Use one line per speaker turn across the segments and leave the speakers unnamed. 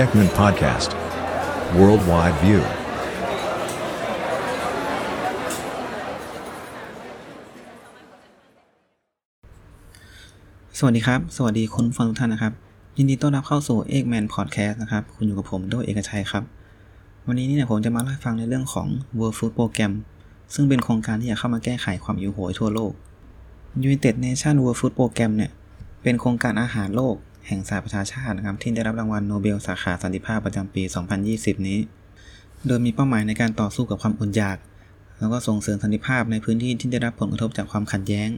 Ekman Podcast Worldwide View
สวัสดีครับ สวัสดีคุณฟังทุกท่านนะครับ ยินดีต้อนรับเข้าสู่ e g m a n Podcast นะครับ คุณอยู่กับผมโดยเอกชัยครับ วันนี้เนี่ยผมจะมาเล่าให้ฟังในเรื่องของ World Food Program ซึ่งเป็นโครงการที่จะเข้ามาแก้ไขความหิวโหยทั่วโลก United Nation World Food Program เนี่ยเป็นโครงการอาหารโลก แห่งสหประชาชาตินะครับที่ได้รับรางวัลโนเบลสาขาสันติภาพประจำปี 2020 นี้ โดยมีเป้าหมายในการต่อสู้กับความอดอยาก แล้วก็ส่งเสริมสันติภาพในพื้นที่ที่ได้รับผลกระทบจากความขัดแย้ง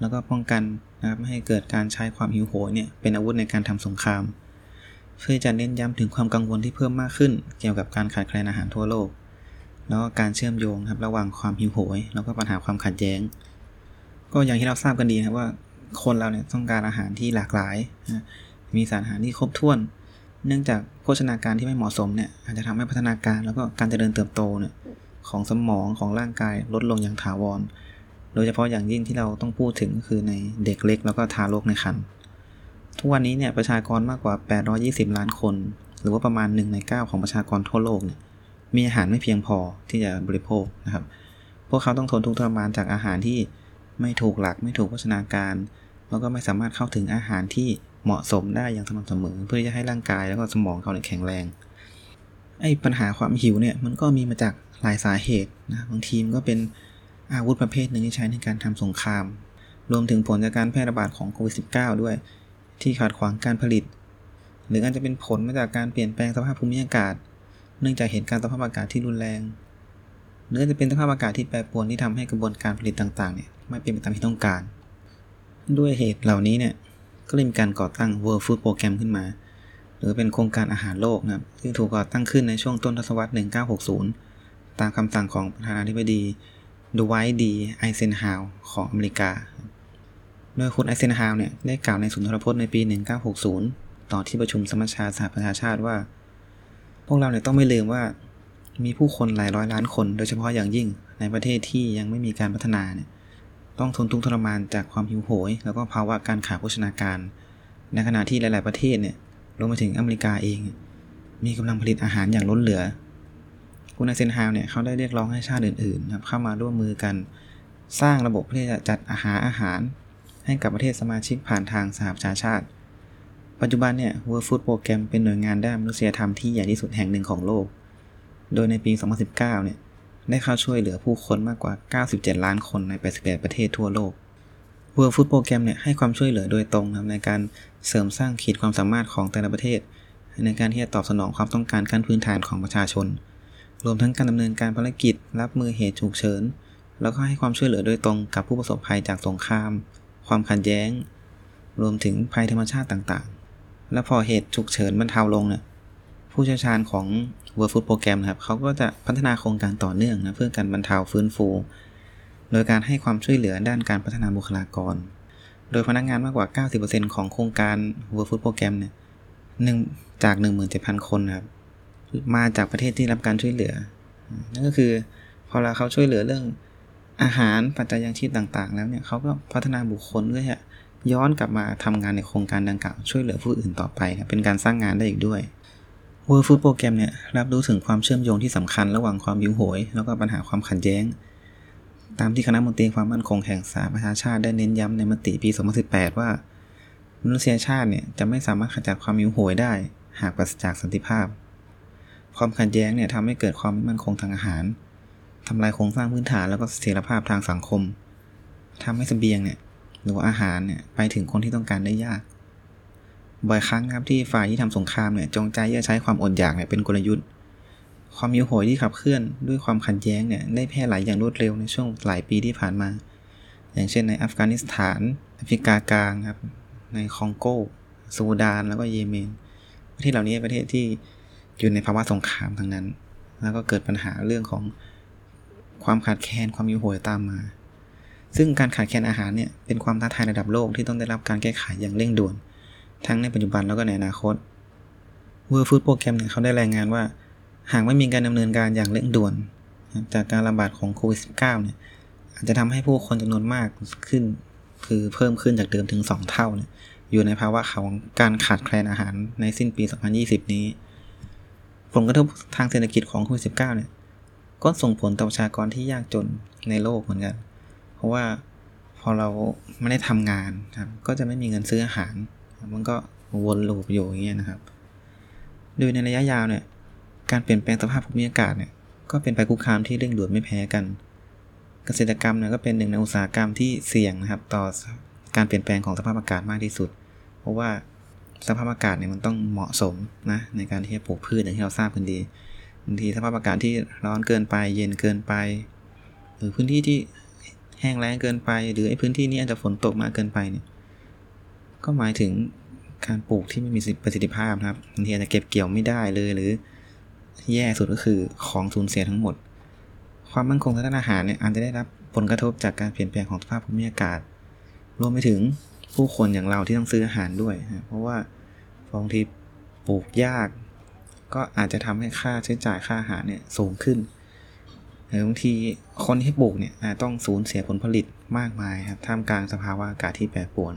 แล้วก็ป้องกันนะครับไม่ให้เกิดการใช้ความหิวโหยเนี่ยเป็นอาวุธในการทำสงคราม เพื่อจะเน้นย้ำถึงความกังวลที่เพิ่มมากขึ้น เกี่ยวกับการขาดแคลนอาหารทั่วโลก แล้วก็การเชื่อมโยงครับระหว่างความหิวโหย แล้วก็ปัญหาความขัดแย้ง ก็อย่างที่เราทราบกันดีนะครับว่า คนเราเนี่ยต้องการอาหารที่หลากหลาย มีสารอาหารที่ครบถ้วน เนื่องจากโภชนาการที่ไม่เหมาะสมเนี่ยอาจจะทำให้พัฒนาการแล้วก็การเจริญเติบโตเนี่ยของสมองของร่างกายลดลงอย่างถาวร โดยเฉพาะอย่างยิ่งที่เราต้องพูดถึงก็คือในเด็กเล็กแล้วก็ทารกในครรภ์ทุกวันนี้เนี่ยประชากรมากกว่า 820 ล้านคน หรือว่าประมาณ1ใน9 ของประชากรทั่วโลกเนี่ยมีอาหารไม่เพียงพอที่จะบริโภคนะครับ พวกเขาต้องทนทุกข์ทรมานจากอาหารที่ ไม่ถูกหลักไม่ถูกโภชนาการ แล้วก็ไม่สามารถเข้าถึงอาหารที่เหมาะสมได้อย่างสม่ำเสมอ เพื่อจะให้ร่างกายแล้วก็สมองเขาเนี่ยแข็งแรงไอ้ปัญหาความหิวเนี่ยมันก็มีมาจากหลายสาเหตุนะบางทีมันก็เป็นอาวุธประเภทหนึ่งที่ใช้ในการทำสงคราม รวมถึงผลจากการแพร่ระบาดของโควิด -19 ด้วย ที่ขัดขวางการผลิต หรืออาจจะเป็นผลมาจากการเปลี่ยนแปลงสภาพภูมิอากาศ เนื่องจากเหตุการณ์สภาพอากาศที่รุนแรง หรืออจะเป็นสภาพอากาศที่แปรปรวนที่ทำให้กระบวนการผลิตต่างๆเนี่ยไม่เป็นไปตามที่ต้องการ ด้วยเหตุเหล่านี้เนี่ยก็เลยมีการก่อตั้ง World Food Program ขึ้นมา หรือเป็นโครงการอาหารโลกนะครับซึ่งถูกก่อตั้งขึ้นในช่วงต้นทศวรรษ 1960 ตามคำสั่งของประธานาธิบดีดูไวท์ดีไอเซนฮาวของอเมริกา โดยคุณไอเซนฮาวเนี่ยได้กล่าวในสุนทรพจน์ในปี 1960 ต่อที่ประชุมสมัชชาสหประชาชาติว่า พวกเราเนี่ยต้องไม่ลืมว่า มีผู้คนหลายร้อยล้านคน โดยเฉพาะอย่างยิ่งในประเทศที่ยังไม่มีการพัฒนาเนี่ยต้องทนทุกข์ทรมานจากความหิวโหย แล้วก็ภาวะการขาดโภชนาการ ในขณะที่หลาย ๆประเทศเนี่ยรวมไปถึงอเมริกาเอง มีกำลังผลิตอาหารอย่างล้นเหลือ คุณไอเซนฮาวเนี่ยเขาได้เรียกร้องให้ชาติอื่นๆครับเข้ามาร่วมมือกัน สร้างระบบเพื่อจะจัดอาหารอาหาร ให้กับประเทศสมาชิกผ่านทางสหประชาชาติ ปัจจุบันเนี่ย World Food Program เป็นหน่วยงานด้านมนุษยธรรมที่ใหญ่ที่สุดแห่งหนึ่งของโลก โดยในปี 2019 เนี่ย ได้เข้าช่วยเหลือผู้คนมากกว่า 97 ล้านคนใน81ประเทศทั่วโลก World Food Program เนี่ยให้ความช่วยเหลือโดยตรงในการเสริมสร้างขีดความสามารถของแต่ละประเทศ ในการที่จะตอบสนองความต้องการขั้นพื้นฐานของประชาชน รวมทั้งการดำเนินการภารกิจ รับมือเหตุฉุกเฉิน แล้วก็ให้ความช่วยเหลือโดยตรงกับผู้ประสบภัยจากสงคราม ความขัดแย้ง รวมถึงภัยธรรมชาติต่างๆ และพอเหตุฉุกเฉินบรรเทาลงเนี่ย ผู้เชี่ยวชาญของ World Food Program นะครับเขาก็จะพัฒนาโครงการต่อเนื่องนะเพื่อการบรรเทาฟื้นฟู โดยการให้ความช่วยเหลือด้านการพัฒนาบุคลากร โดยพนักงานมากกว่า 90%ของโครงการ World Food Program เนี่ยหนึ่งจาก 17,000 คนนะครับมาจากประเทศที่รับการช่วยเหลือ นั่นก็คือพอเราเขาช่วยเหลือเรื่องอาหารปัจจัยยังชีพต่างๆ แล้วเนี่ยเขาก็พัฒนาบุคคลเพื่อจะย้อนกลับมาทำงานในโครงการดังกล่าวช่วยเหลือผู้อื่นต่อไปครับเป็นการสร้างงานได้อีกด้วย World Food Program เนี่ยรับรู้ถึงความเชื่อมโยงที่สำคัญระหว่างความหิวโหย แล้วก็ปัญหาความขัดแย้ง ตามที่คณะมนตรีความมั่นคงแห่งสหประชาชาติได้เน้นย้ำในมติปี 2018 ว่ามนุษยชาติเนี่ยจะไม่สามารถขจัดความหิวโหยได้ หากปราศจากสันติภาพ ความขัดแย้งเนี่ยทำให้เกิดความไม่มั่นคงทางอาหารทำลายโครงสร้างพื้นฐานแล้วก็เสถียรภาพทางสังคมทำให้สเสบียงเนี่ยหรือว่าอาหารเนี่ยไปถึงคนที่ต้องการได้ยาก บ่อยครั้งครับที่ฝ่ายที่ทำสงครามเนี่ยจงใจจะใช้ความอดอยากเนี่ยเป็นกลยุทธ์ ความหิวโหยที่ขับเคลื่อนด้วยความขัดแย้งเนี่ยได้แพร่หลายอย่างรวดเร็วในช่วงหลายปีที่ผ่านมา อย่างเช่นในอัฟกานิสถานแอฟริกากลางครับในคองโกซูดานแล้วก็เยเมนประเทศเหล่านี้ประเทศที่อยู่ในภาวะสงครามทั้งนั้น แล้วก็เกิดปัญหาเรื่องของความขาดแคลนความหิวโหยตามมา ซึ่งการขาดแคลนอาหารเนี่ยเป็นความท้าทายระดับโลกที่ต้องได้รับการแก้ไขอย่างเร่งด่วน ทั้งในปัจจุบันแล้วก็ในอนาคต World Food Program เนี่ยเขาได้รายงานว่า หากไม่มีการดำเนินการอย่างเร่งด่วน จากการระบาดของโควิด -19 เนี่ยอาจจะทำให้ผู้คนจำนวนมากขึ้น คือเพิ่มขึ้นจากเดิมถึง 2 เท่าเนี่ยอยู่ในภาวะของการขาดแคลนอาหารในสิ้นปี 2020 นี้ ผลกระทบทางเศรษฐกิจของโควิด -19 เนี่ยก็ส่งผลต่อประชากรที่ยากจนในโลกเหมือนกัน เพราะว่าพอเราไม่ได้ทำงานครับก็จะไม่มีเงินซื้ออาหาร มันก็วนลูปอยู่อย่างเงี้ยนะครับ โดยในระยะยาวเนี่ย การเปลี่ยนแปลงสภาพภูมิอากาศเนี่ย ก็เป็นไปคุกคามที่เร่งด่วนไม่แพ้กัน เกษตรกรรมเนี่ยก็เป็นหนึ่งในอุตสาหกรรมที่เสี่ยงนะครับ ต่อการเปลี่ยนแปลงของสภาพอากาศมากที่สุด เพราะว่าสภาพอากาศเนี่ยมันต้องเหมาะสมนะในการที่จะปลูกพืชอย่างที่เราทราบกันดีบางทีสภาพอากาศที่ร้อนเกินไป เย็นเกินไป หรือพื้นที่ที่แห้งแล้งเกินไป หรือไอ้พื้นที่นี้อาจจะฝนตกมากเกินไปเนี่ย ก็หมายถึงการปลูกที่ไม่มีประสิทธิภาพนะครับบางทีอาจจะเก็บเกี่ยวไม่ได้เลยหรือ แย่สุดก็คือของสูญเสียทั้งหมด ความมั่นคงทางด้านอาหารเนี่ยอาจจะได้รับผลกระทบจากการเปลี่ยนแปลงของสภาพภูมิอากาศ รวมไปถึงผู้คนอย่างเราที่ต้องซื้ออาหารด้วยนะเพราะว่าบางทีปลูกยาก ก็อาจจะทำให้ค่าใช้จ่ายค่าอาหารเนี่ยสูงขึ้นหรือบางทีคนที่ปลูกเนี่ยอาจต้องสูญเสียผลผลิตมากมายครับท่ามกลางสภาวะอากาศที่แปรปรวน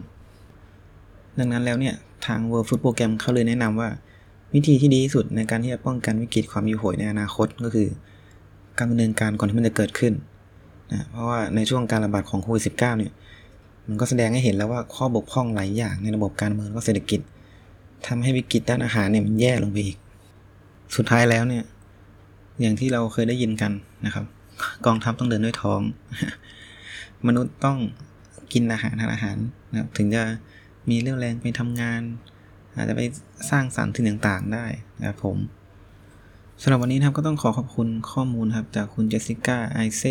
ดังนั้นแล้วเนี่ยทาง World Food Program เขาเลยแนะนำว่า วิธีที่ดีที่สุดในการที่จะป้องกันวิกฤตความหิวโหยในอนาคตก็คือ การดำเนินการก่อนที่มันจะเกิดขึ้นนะเพราะว่าในช่วงการระบาดของโควิด -19 เนี่ยมันก็แสดงให้เห็นแล้วว่าข้อบกพร่องหลายอย่างในระบบการเมืองและเศรษฐกิจทำให้วิกฤตด้านอาหารเนี่ยมันแย่ลงไปอีก สุดท้ายแล้วเนี่ย อย่างที่เราเคยได้ยินกันนะครับ กองทัพต้องเดินด้วยท้อง มนุษย์ต้องกินอาหารทานอาหารนะครับถึงจะ มีเรี่ยวแรงไปทำงาน อาจจะไปสร้างสรรค์สิ่งต่างๆ ได้นะครับผมสำหรับวันนี้นะครับก็ต้องขอขอบคุณข้อมูลครับจากคุณเจสสิก้าไอเซ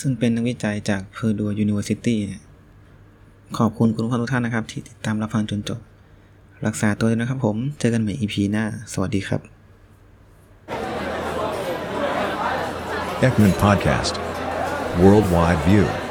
ซึ่งเป็นนักวิจัยจาก Purdue University เนี่ยขอบคุณคุณผู้ฟังทุกท่านนะครับ ที่ติดตามรับฟังจนจบ รักษาตัวด้วยนะครับผม เจอกันใหม่ EP หน้า สวัสดีครับ
Ekman Podcast. Worldwide View.